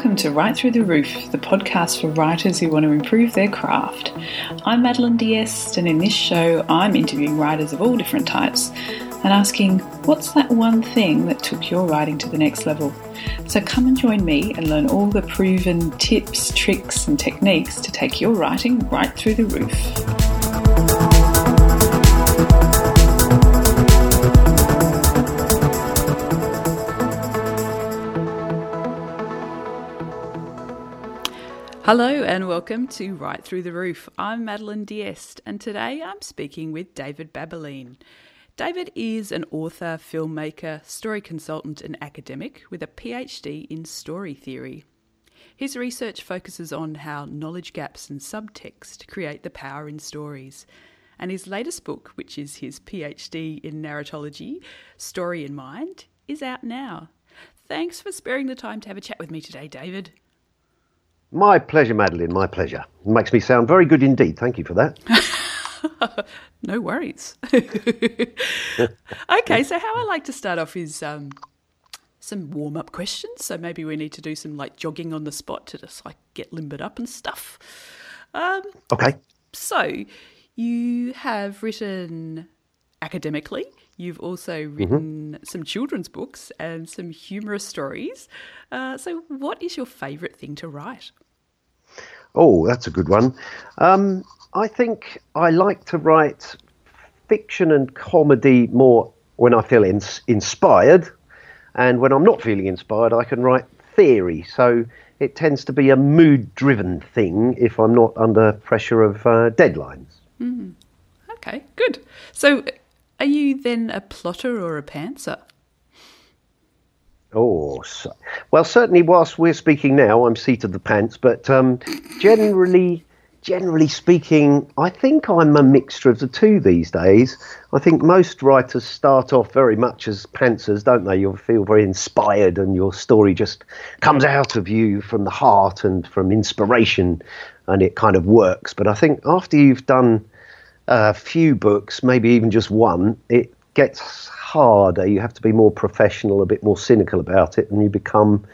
welcome to Write Through the Roof, the podcast for writers who want to improve their craft. I'm Madeline Diest, and in this show, I'm interviewing writers of all different types and asking, what's that one thing that took your writing to the next level? So come and join me and learn all the proven tips, tricks, and techniques to take your writing right through the roof. Hello and welcome to Right Through the Roof. I'm Madeline Diest and today I'm speaking with David Baboulene. David is an author, filmmaker, story consultant, and academic with a PhD in story theory. His research focuses on how knowledge gaps and subtext create the power in stories. And his latest book, which is his PhD in narratology, Story in Mind, is out now. Thanks for sparing the time to have a chat with me today, David. My pleasure, Madeline. My pleasure. It makes me sound very good indeed. Thank you for that. no worries. okay, so how I like to start off is um, some warm up questions. So maybe we need to do some like jogging on the spot to just like get limbered up and stuff. Um, okay. So you have written academically. You've also mm-hmm. written mm-hmm. some children's books and some humorous stories. Uh, so, what is your favourite thing to write? Oh, that's a good one. Um, I think I like to write fiction and comedy more when I feel in- inspired, and when I'm not feeling inspired, I can write theory. So it tends to be a mood-driven thing if I'm not under pressure of uh, deadlines. Mm. Okay, good. So, are you then a plotter or a pantser? Oh, so, well, certainly whilst we're speaking now, I'm seated the pants, but um, generally, generally speaking, I think I'm a mixture of the two these days. I think most writers start off very much as pantsers, don't they? You'll feel very inspired, and your story just comes out of you from the heart and from inspiration, and it kind of works. But I think after you've done a few books, maybe even just one, it gets harder. You have to be more professional, a bit more cynical about it, and you become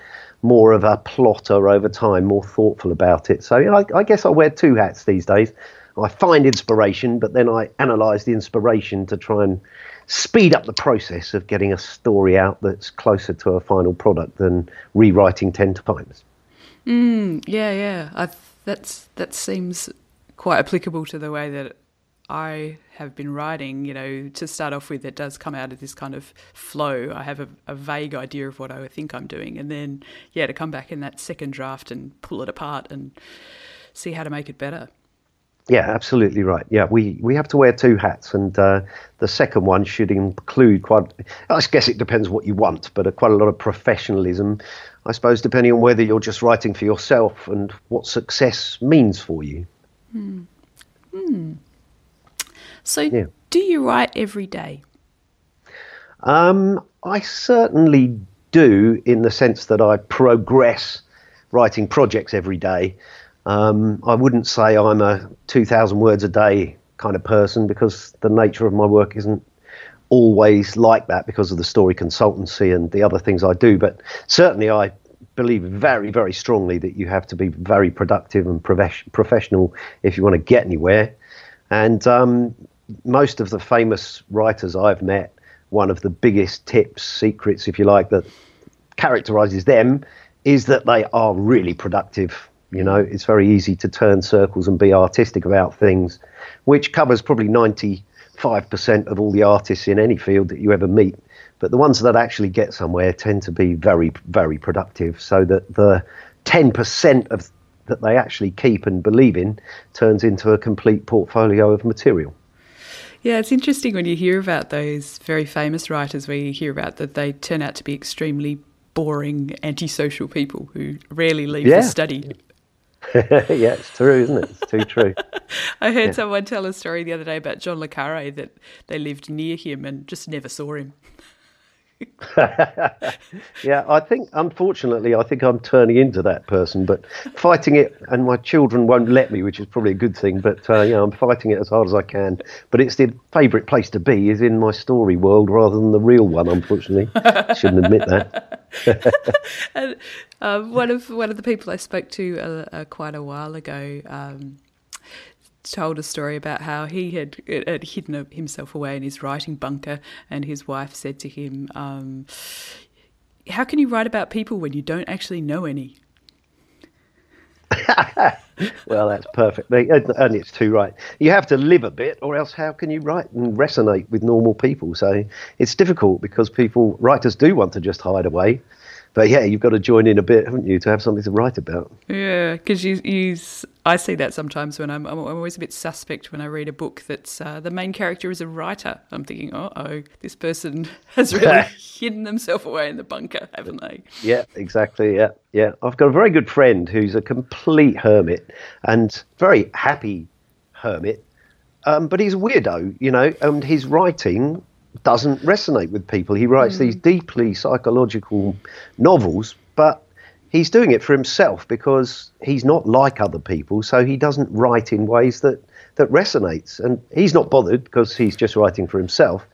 more of a plotter over time, more thoughtful about it. So I, I guess I wear two hats these days. I find inspiration, but then I analyse the inspiration to try and speed up the process of getting a story out that's closer to a final product than rewriting ten times. Mm, yeah, yeah. i that's that seems quite applicable to the way that I have been writing, you know, to start off with, it does come out of this kind of flow. I have a, a, vague idea of what I think I'm doing, and then, yeah, to come back in that second draft and pull it apart and see how to make it better. Yeah, absolutely right. Yeah, we, we have to wear two hats, and uh, the second one should include quite. I guess it depends what you want, but a, quite a lot of professionalism, I suppose, depending on whether you're just writing for yourself and what success means for you. Hmm. Hmm. So, yeah. do you write every day? Um, I certainly do, in the sense that I progress writing projects every day. Um, I wouldn't say I'm a 2,000 words a day kind of person because the nature of my work isn't always like that because of the story consultancy and the other things I do. But certainly, I believe very, very strongly that you have to be very productive and professional if you want to get anywhere. And um, most of the famous writers I've met, one of the biggest tips, secrets, if you like, that characterizes them is that they are really productive. You know, it's very easy to turn circles and be artistic about things, which covers probably 95% of all the artists in any field that you ever meet. But the ones that actually get somewhere tend to be very, very productive. So that the 10% of that they actually keep and believe in turns into a complete portfolio of material. Yeah, it's interesting when you hear about those very famous writers where you hear about that they turn out to be extremely boring, antisocial people who rarely leave yeah. the study. yeah, it's true, isn't it? It's too true. I heard yeah. someone tell a story the other day about John Le Carre that they lived near him and just never saw him. yeah, I think unfortunately, I think I'm turning into that person, but fighting it, and my children won't let me, which is probably a good thing. But uh, yeah, I'm fighting it as hard as I can. But it's the favourite place to be is in my story world rather than the real one. Unfortunately, shouldn't admit that. and, um, one of one of the people I spoke to uh, uh, quite a while ago um, told a story about how he had, had hidden himself away in his writing bunker, and his wife said to him, um, "How can you write about people when you don't actually know any?" well, that's perfect. And it's too right. You have to live a bit, or else how can you write and resonate with normal people? So it's difficult because people, writers do want to just hide away but yeah, you've got to join in a bit, haven't you, to have something to write about? Yeah, because you, you, I see that sometimes when I'm, I'm always a bit suspect when I read a book that's uh, the main character is a writer. I'm thinking, oh, oh, this person has really hidden themselves away in the bunker, haven't they? Yeah, exactly. Yeah, yeah. I've got a very good friend who's a complete hermit and very happy hermit, um, but he's a weirdo, you know, and his writing doesn't resonate with people. He writes mm. these deeply psychological novels, but he's doing it for himself because he's not like other people, so he doesn't write in ways that that resonates. And he's not bothered because he's just writing for himself.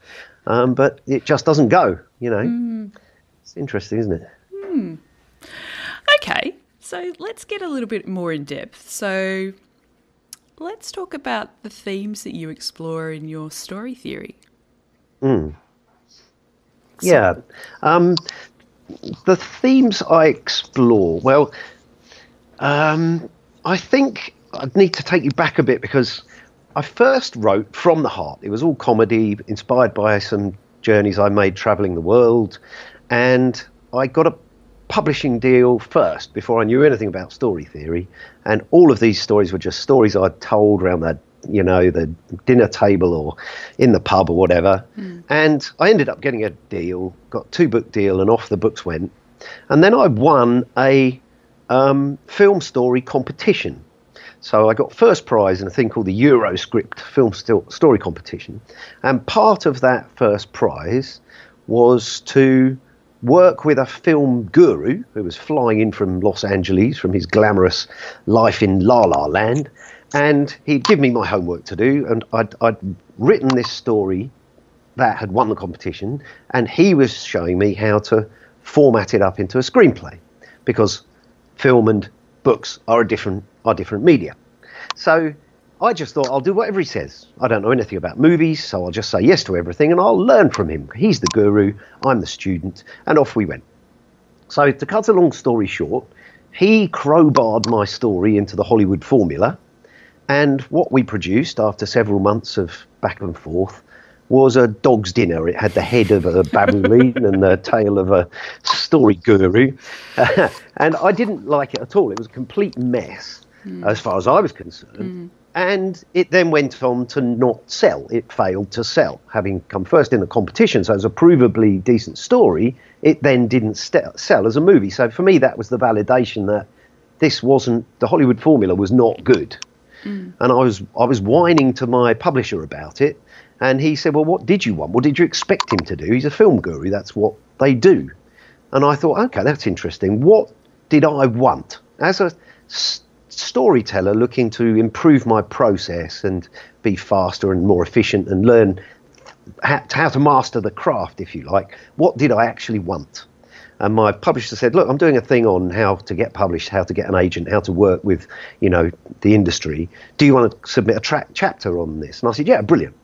Um, but it just doesn't go, you know. Mm. It's interesting, isn't it? Mm. Okay, so let's get a little bit more in depth. So let's talk about the themes that you explore in your story theory. Mm. Yeah. Um, the themes I explore, well, um, I think I'd need to take you back a bit because I first wrote from the heart. It was all comedy, inspired by some journeys I made traveling the world. And I got a publishing deal first before I knew anything about story theory. And all of these stories were just stories I'd told around that you know, the dinner table or in the pub or whatever. Mm. And I ended up getting a deal, got two book deal, and off the books went. And then I won a um, film story competition. So I got first prize in a thing called the Euroscript film st- story competition. And part of that first prize was to work with a film guru who was flying in from Los Angeles from his glamorous life in La La Land and he'd give me my homework to do, and I'd, I'd written this story that had won the competition, and he was showing me how to format it up into a screenplay, because film and books are a different are different media. So I just thought I'll do whatever he says. I don't know anything about movies, so I'll just say yes to everything, and I'll learn from him. He's the guru, I'm the student, and off we went. So to cut a long story short, he crowbarred my story into the Hollywood formula and what we produced after several months of back and forth was a dog's dinner. It had the head of a baboon and the tail of a story guru. and I didn't like it at all. It was a complete mess mm. as far as I was concerned. Mm. And it then went on to not sell. It failed to sell. Having come first in the competition, so as a provably decent story, it then didn't st- sell as a movie. So for me, that was the validation that this wasn't, the Hollywood formula was not good. Mm. And I was I was whining to my publisher about it, and he said, "Well, what did you want? What did you expect him to do? He's a film guru. That's what they do." And I thought, okay, that's interesting. What did I want as a s- storyteller looking to improve my process and be faster and more efficient and learn how, how to master the craft, if you like? What did I actually want? And my publisher said, "Look, I'm doing a thing on how to get published, how to get an agent, how to work with, you know, the industry. Do you want to submit a tra- chapter on this?" And I said, "Yeah, brilliant."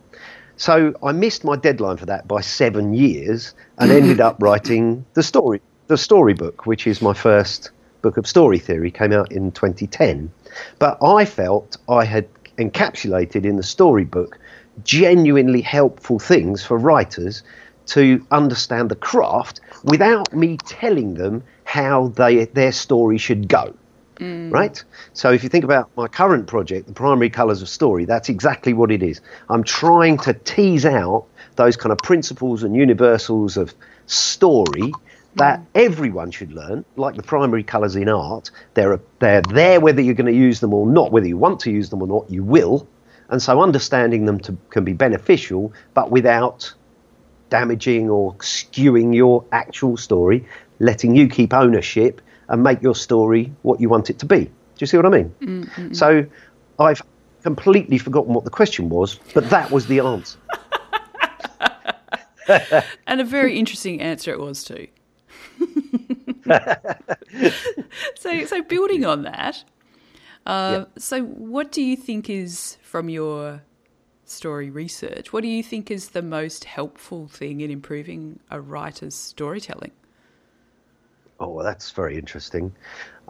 So I missed my deadline for that by seven years, and ended up writing the story, the storybook, which is my first book of story theory. Came out in 2010, but I felt I had encapsulated in the storybook genuinely helpful things for writers to understand the craft without me telling them how they their story should go. Mm. Right? So if you think about my current project, the primary colors of story, that's exactly what it is. I'm trying to tease out those kind of principles and universals of story that mm. everyone should learn, like the primary colors in art. They're, they're there whether you're going to use them or not, whether you want to use them or not, you will. And so understanding them to, can be beneficial, but without damaging or skewing your actual story, letting you keep ownership and make your story what you want it to be. Do you see what I mean? Mm-hmm. So I've completely forgotten what the question was, but that was the answer. and a very interesting answer it was too. so, so building on that, uh, so what do you think is from your story research? What do you think is the most helpful thing in improving a writer's storytelling? Oh, well, that's very interesting.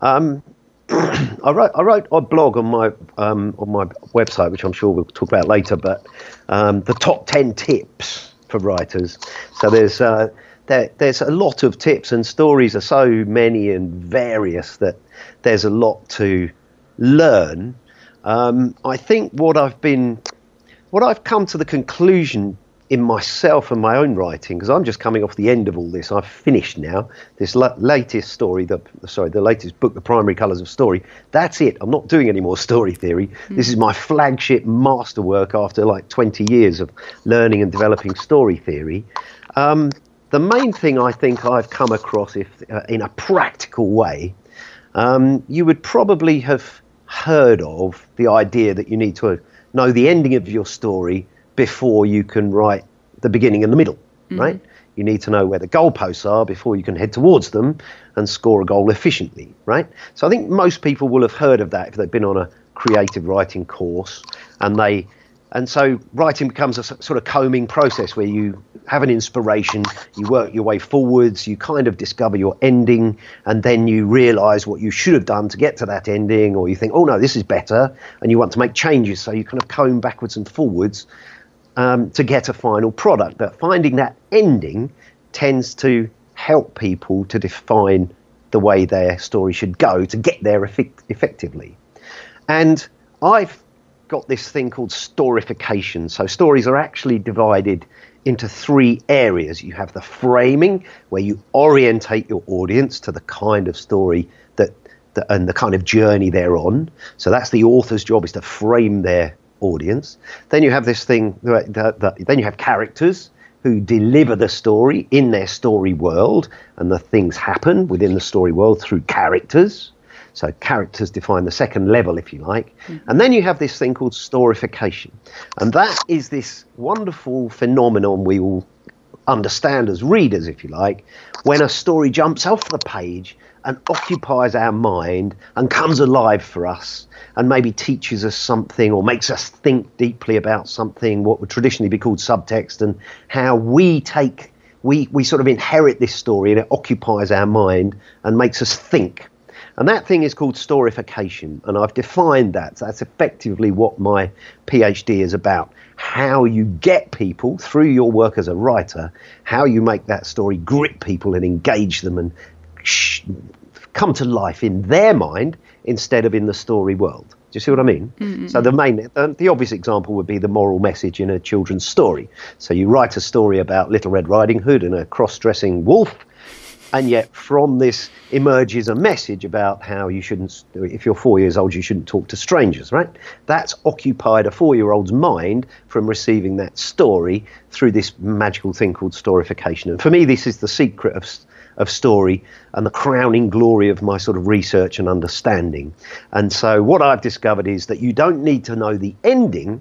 Um, I wrote I wrote a blog on my um, on my website, which I'm sure we'll talk about later. But um, the top ten tips for writers. So there's uh, there, there's a lot of tips, and stories are so many and various that there's a lot to learn. Um, I think what I've been what I've come to the conclusion in myself and my own writing because I'm just coming off the end of all this. I've finished now. This la- latest story, the sorry, the latest book, The Primary Colours of Story. That's it. I'm not doing any more story theory. Mm. This is my flagship masterwork after like 20 years of learning and developing story theory. Um, the main thing I think I've come across, if uh, in a practical way, um, you would probably have heard of the idea that you need to know the ending of your story before you can write the beginning and the middle, mm-hmm. right? You need to know where the goalposts are before you can head towards them and score a goal efficiently, right? So I think most people will have heard of that if they've been on a creative writing course and they and so writing becomes a sort of combing process where you have an inspiration, you work your way forwards, you kind of discover your ending, and then you realize what you should have done to get to that ending, or you think, oh no, this is better, and you want to make changes. So you kind of comb backwards and forwards um, to get a final product. But finding that ending tends to help people to define the way their story should go to get there effect- effectively. And I've got this thing called storification. So stories are actually divided into three areas. You have the framing, where you orientate your audience to the kind of story that, that and the kind of journey they're on. So that's the author's job is to frame their audience. Then you have this thing that, that, then you have characters who deliver the story in their story world, and the things happen within the story world through characters. So characters define the second level, if you like. Mm-hmm. And then you have this thing called storification. And that is this wonderful phenomenon we all understand as readers, if you like, when a story jumps off the page and occupies our mind and comes alive for us and maybe teaches us something or makes us think deeply about something, what would traditionally be called subtext, and how we take, we, we sort of inherit this story and it occupies our mind and makes us think. And that thing is called storification. And I've defined that. So that's effectively what my PhD is about. How you get people through your work as a writer, how you make that story grip people and engage them and sh- come to life in their mind instead of in the story world. Do you see what I mean? Mm-hmm. So the main, the, the, obvious example would be the moral message in a children's story. So you write a story about Little Red Riding Hood and a cross-dressing wolf, and yet from this emerges a message about how you shouldn't, if you're four years old, you shouldn't talk to strangers, right? That's occupied a four-year-old's mind from receiving that story through this magical thing called storification. And for me, this is the secret of of story and the crowning glory of my sort of research and understanding. And so, what I've discovered is that you don't need to know the ending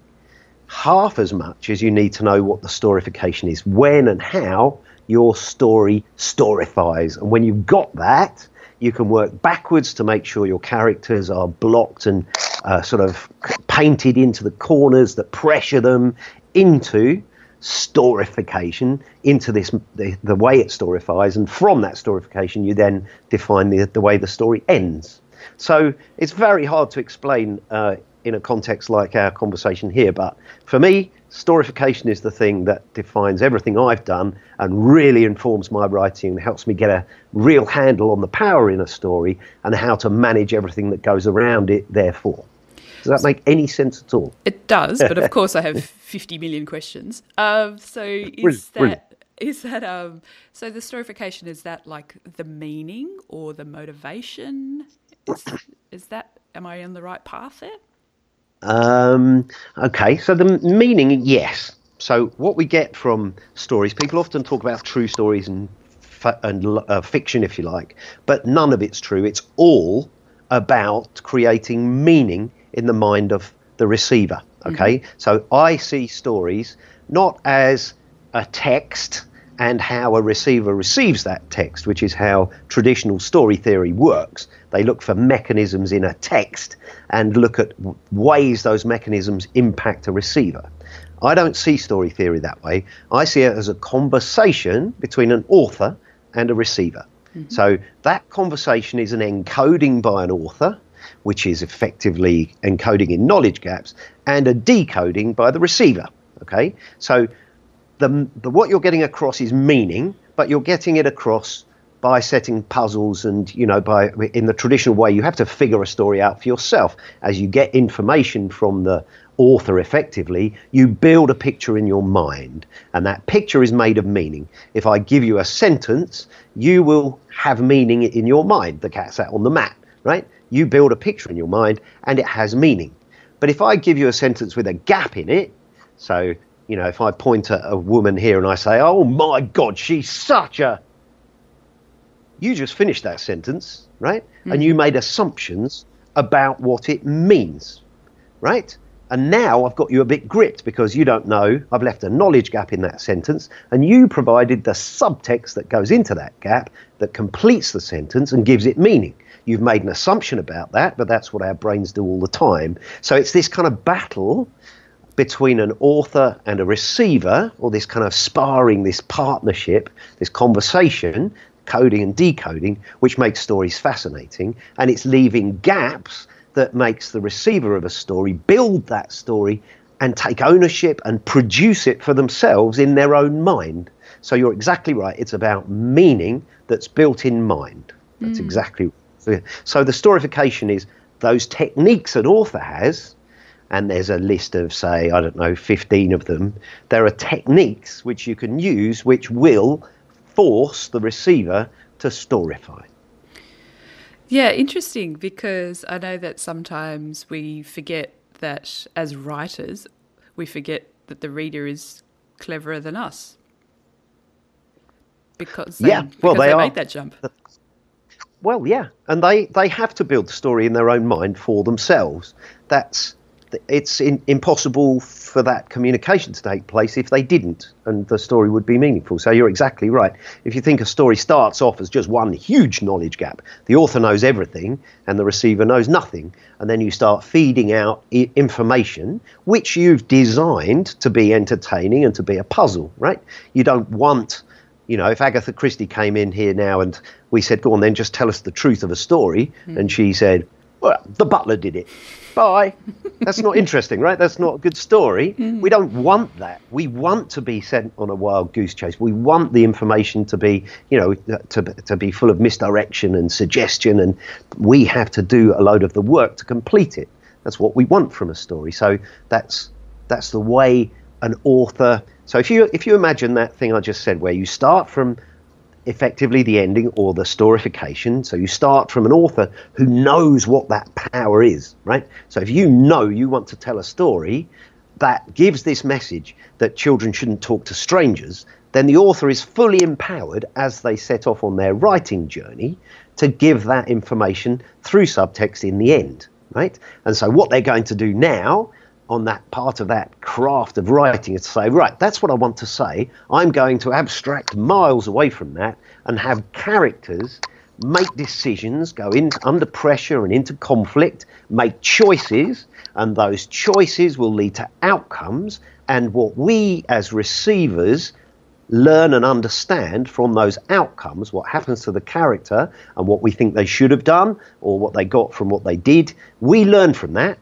half as much as you need to know what the storification is, when and how your story storifies. And when you've got that, you can work backwards to make sure your characters are blocked and uh, sort of painted into the corners that pressure them into storification into this the, the way it storifies and from that storification you then define the, the way the story ends so it's very hard to explain uh, in a context like our conversation here but for me storification is the thing that defines everything i've done and really informs my writing and helps me get a real handle on the power in a story and how to manage everything that goes around it therefore does that make any sense at all? It does, but of course I have 50 million questions. Um, so is that is that um, so the storification is that like the meaning or the motivation? Is, is that am I on the right path there? Um, okay, so the meaning, yes. So what we get from stories, people often talk about true stories and and uh, fiction, if you like, but none of it's true. It's all about creating meaning in the mind of the receiver. Okay, mm-hmm. so I see stories not as a text and how a receiver receives that text, which is how traditional story theory works. They look for mechanisms in a text and look at ways those mechanisms impact a receiver. I don't see story theory that way. I see it as a conversation between an author and a receiver. Mm-hmm. So that conversation is an encoding by an author, which is effectively encoding in knowledge gaps, and a decoding by the receiver. Okay, so the, the what you're getting across is meaning, but you're getting it across by setting puzzles and you know by in the traditional way you have to figure a story out for yourself. As you get information from the author effectively you build a picture in your mind and that picture is made of meaning. If i give you a sentence you will have meaning in your mind. The cat sat on the mat right? You build a picture in your mind and it has meaning. But if i give you a sentence with a gap in it so you know, if I point at a woman here and I say, "Oh my God, she's such a," you just finished that sentence, right? Mm-hmm. And you made assumptions about what it means, right? And now I've got you a bit gripped because you don't know. I've left a knowledge gap in that sentence, and you provided the subtext that goes into that gap that completes the sentence and gives it meaning. You've made an assumption about that, but that's what our brains do all the time. So it's this kind of battle between an author and a receiver, or this kind of sparring, this partnership, this conversation, coding and decoding, which makes stories fascinating. And it's leaving gaps that makes the receiver of a story build that story and take ownership and produce it for themselves in their own mind. So you're exactly right. It's about meaning that's built in mind. That's mm. exactly so, so the storification is those techniques an author has and there's a list of, say, I don't know, 15 of them, there are techniques which you can use which will force the receiver to storify. Yeah, interesting because I know that sometimes we forget that as writers, we forget that the reader is cleverer than us. Because they, yeah, well, because they, they are. make that jump. Well, yeah, and they, they have to build the story in their own mind for themselves. That's it's in, impossible for that communication to take place if they didn't, and the story would be meaningful. So you're exactly right. If you think a story starts off as just one huge knowledge gap, the author knows everything and the receiver knows nothing, and then you start feeding out I- information which you've designed to be entertaining and to be a puzzle, right? You don't want you know, if Agatha Christie came in here now and we said, go on then, just tell us the truth of a story, mm. and she said, well, the butler did it. Bye. That's not interesting, right? That's not a good story. Mm. We don't want that. We want to be sent on a wild goose chase. We want the information to be, you know, to, to be full of misdirection and suggestion, and we have to do a load of the work to complete it. That's what we want from a story. So that's that's the way an author. So if you if you imagine that thing I just said, where you start from effectively the ending or the storification. So you start from an author who knows what that power is, right? So if you know you want to tell a story that gives this message that children shouldn't talk to strangers, then the author is fully empowered as they set off on their writing journey to give that information through subtext in the end, right? And so what they're going to do now on that part of that craft of writing is to say, right, that's what I want to say. I'm going to abstract miles away from that and have characters make decisions, go in under pressure and into conflict, make choices, and those choices will lead to outcomes. And what we as receivers learn and understand from those outcomes, what happens to the character and what we think they should have done or what they got from what they did, we learn from that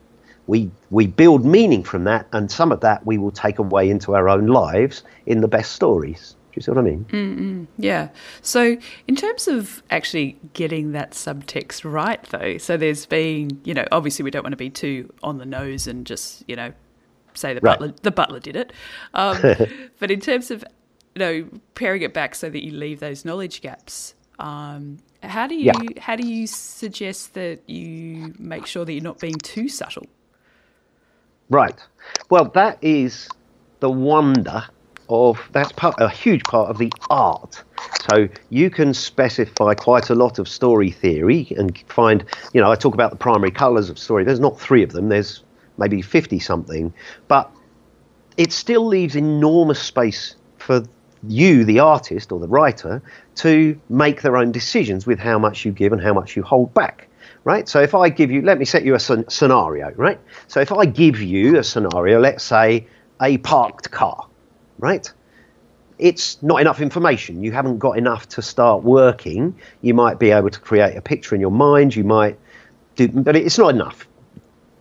we we build meaning from that, and some of that we will take away into our own lives in the best stories. Do you see what I mean? Mm-mm, yeah. So, in terms of actually getting that subtext right, though, so there's been, you know, obviously we don't want to be too on the nose and just, you know, say the right. butler the butler did it, um, but in terms of, you know, paring it back so that you leave those knowledge gaps. Um, how do you yeah. how do you suggest that you make sure that you're not being too subtle? Right. Well, that is the wonder of that's part a huge part of the art. So you can specify quite a lot of story theory and find, you know, I talk about the primary colours of story. There's not three of them. There's maybe fifty something, but it still leaves enormous space for you, the artist or the writer, to make their own decisions with how much you give and how much you hold back. Right. So if I give you, let me set you a scenario. Right. So if I give you a scenario, let's say a parked car. Right it's not enough information. You haven't got enough to start working. You might be able to create a picture in your mind. You might do, but it's not enough.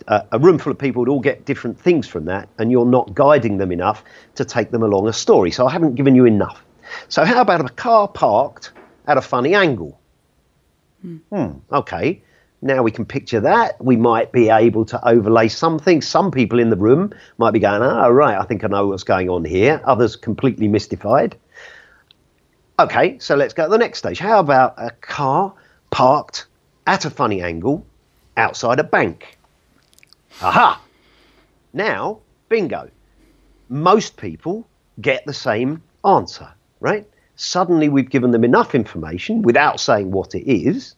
Uh, a room full of people would all get different things from that, and you're not guiding them enough to take them along a story. So I haven't given you enough. So how about a car parked at a funny angle? Hmm. hmm okay. Now we can picture that. We might be able to overlay something. Some people in the room might be going, oh, right, I think I know what's going on here. Others completely mystified. Okay, so let's go to the next stage. How about a car parked at a funny angle outside a bank? Aha! Now, bingo. Most people get the same answer, right? Suddenly we've given them enough information without saying what it is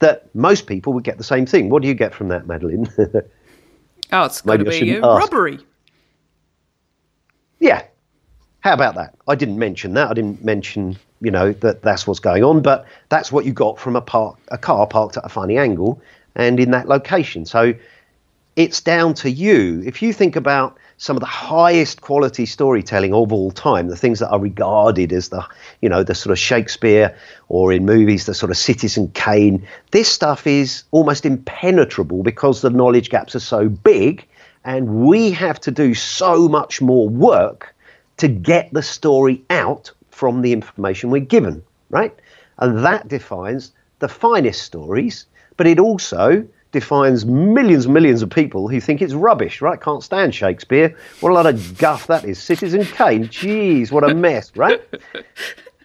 that most people would get the same thing. What do you get from that, Madeline? oh, it's got to be a robbery. Yeah. How about that? I didn't mention that. I didn't mention, you know, that that's what's going on, but that's what you got from a park, a car parked at a funny angle and in that location. So it's down to you. If you think about some of the highest quality storytelling of all time, the things that are regarded as the, you know, the sort of Shakespeare or in movies, the sort of Citizen Kane. This stuff is almost impenetrable because the knowledge gaps are so big and we have to do so much more work to get the story out from the information we're given, right? And that defines the finest stories, but it also defines millions and millions of people who think it's rubbish, right? Can't stand Shakespeare. What a lot of guff that is. Citizen Kane, jeez, what a mess, right?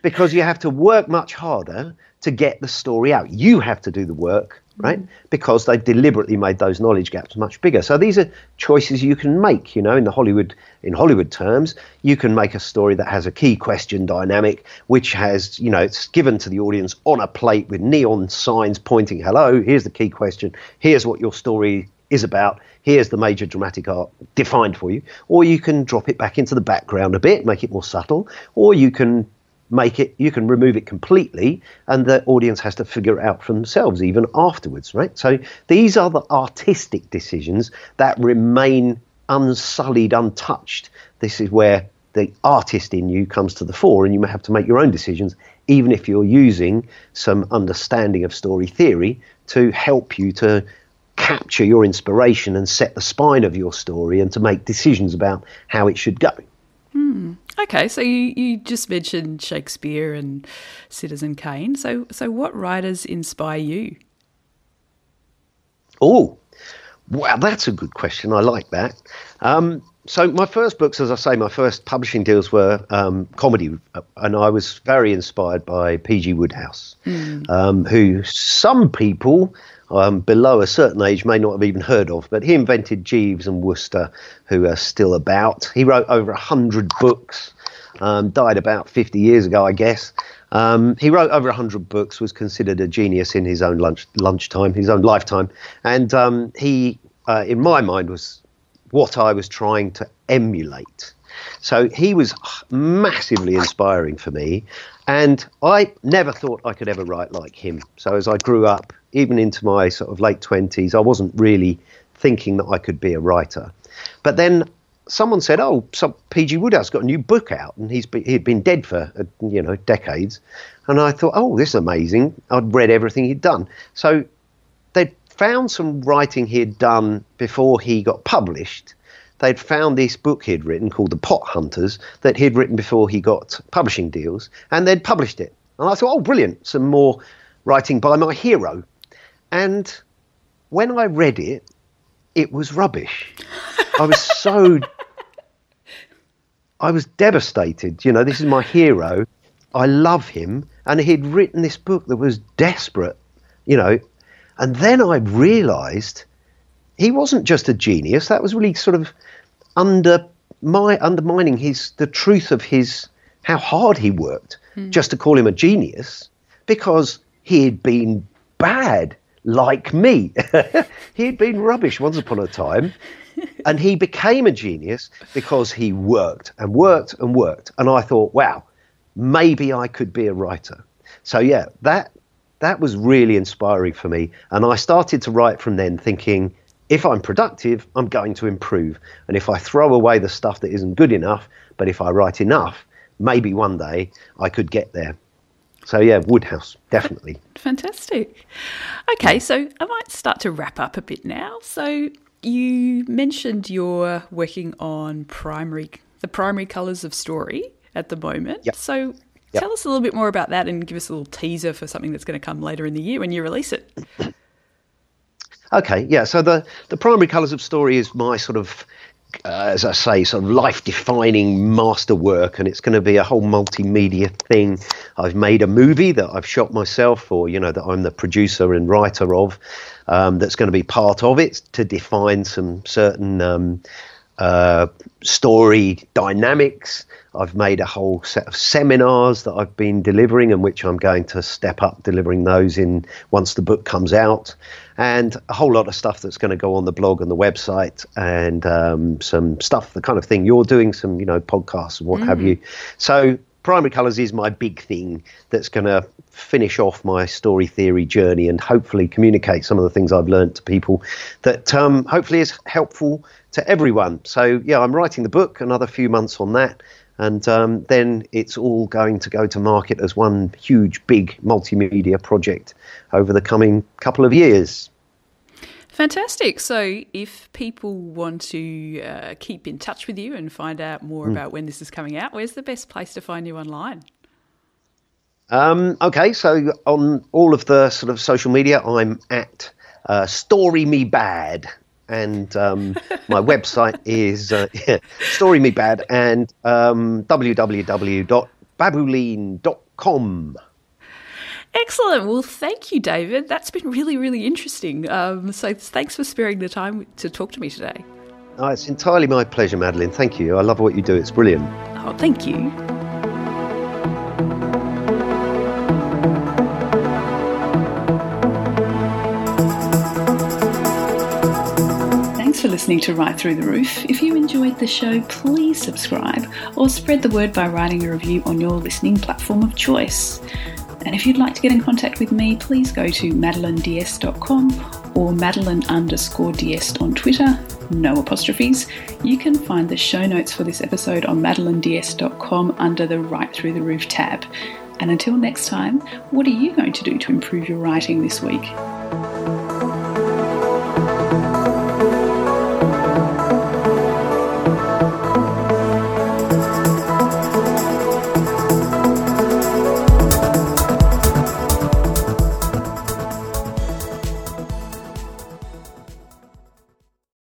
Because you have to work much harder to get the story out. You have to do the work right? Mm. Because they've deliberately made those knowledge gaps much bigger. So these are choices you can make, you know, in the Hollywood in Hollywood terms, you can make a story that has a key question dynamic, which has, you know, it's given to the audience on a plate with neon signs pointing, hello, here's the key question, here's what your story is about. Here's the major dramatic arc defined for you. Or you can drop it back into the background a bit, make it more subtle, or you can make it you can remove it completely and the audience has to figure it out for themselves even afterwards right? So these are the artistic decisions that remain unsullied untouched. This is where the artist in you comes to the fore and you may have to make your own decisions even if you're using some understanding of story theory to help you to capture your inspiration and set the spine of your story and to make decisions about how it should go. Hmm. Okay, so you, you just mentioned Shakespeare and Citizen Kane. So so what writers inspire you? Oh, wow, that's a good question. I like that. Um, so my first books, as I say, my first publishing deals were um, comedy, and I was very inspired by P.G. Wodehouse, mm. um, who some people um, below a certain age may not have even heard of. But he invented Jeeves and Wooster, who are still about. He wrote over a hundred books. Um, died about 50 years ago, I guess. Um, he wrote over 100 books, was considered a genius in his own lunch, lunchtime, his own lifetime. And um, he, uh, in my mind, was what I was trying to emulate. So he was massively inspiring for me. And I never thought I could ever write like him. So as I grew up, even into my sort of late 20s, I wasn't really thinking that I could be a writer. But then someone said, "Oh, some P.G. Wodehouse got a new book out, and he's been, he'd been dead for uh, you know decades." And I thought, "Oh, this is amazing." I'd read everything he'd done, so they'd found some writing he'd done before he got published. They'd found this book he'd written called The Pot Hunters that he'd written before he got publishing deals, and they'd published it. And I thought, "Oh, brilliant! Some more writing by my hero." And when I read it, it was rubbish. I was so. I was devastated. You know, this is my hero. I love him. And he'd written this book that was desperate, you know. And then I realized he wasn't just a genius. That was really sort of under my undermining his the truth of his how hard he worked mm. just to call him a genius because he had been bad like me. He'd been rubbish once upon a time, and he became a genius because he worked and worked and worked. And I thought, wow, maybe I could be a writer. So yeah, that that was really inspiring for me, and I started to write from then, thinking if I'm productive, I'm going to improve, and if I throw away the stuff that isn't good enough, but if I write enough, maybe one day I could get there. So yeah, Wodehouse definitely. Fantastic. Okay, so I might start to wrap up a bit now. So you mentioned you're working on primary the primary colours of story at the moment. Yep. So Yep. tell us a little bit more about that and give us a little teaser for something that's going to come later in the year when you release it. Okay, yeah. So the the primary colours of story is my sort of, uh, as I say, sort of life-defining masterwork, and it's going to be a whole multimedia thing. I've made a movie that I've shot myself, or you know, that I'm the producer and writer of. Um, that's going to be part of it to define some certain um, uh, story dynamics. I've made a whole set of seminars that I've been delivering, and which I'm going to step up delivering those in once the book comes out, and a whole lot of stuff that's going to go on the blog and the website, and um, some stuff, the kind of thing you're doing, some you know podcasts and what have you. So primary colours is my big thing that's going to finish off my story theory journey and hopefully communicate some of the things I've learned to people that um, hopefully is helpful to everyone. So yeah, I'm writing the book, another few months on that. And um, then it's all going to go to market as one huge, big multimedia project over the coming couple of years. Fantastic. So, if people want to uh, keep in touch with you and find out more about when this is coming out, where's the best place to find you online? Um, okay, so on all of the sort of social media, I'm at uh, Story Me Bad, and um, my website is uh, yeah, Story Me Bad and um, www.baboulene.com. Excellent. Well, thank you, David. That's been really, really interesting. Um, so, thanks for sparing the time to talk to me today. Oh, it's entirely my pleasure, Madeline. Thank you. I love what you do. It's brilliant. Oh, thank you. Listening to Right Through the Roof. If you enjoyed the show, please subscribe or spread the word by writing a review on your listening platform of choice. And if you'd like to get in contact with me, please go to madelineds.com or madeline underscore ds on Twitter, no apostrophes. You can find the show notes for this episode on madelineds.com under the Right Through the Roof tab. And until next time, what are you going to do to improve your writing this week?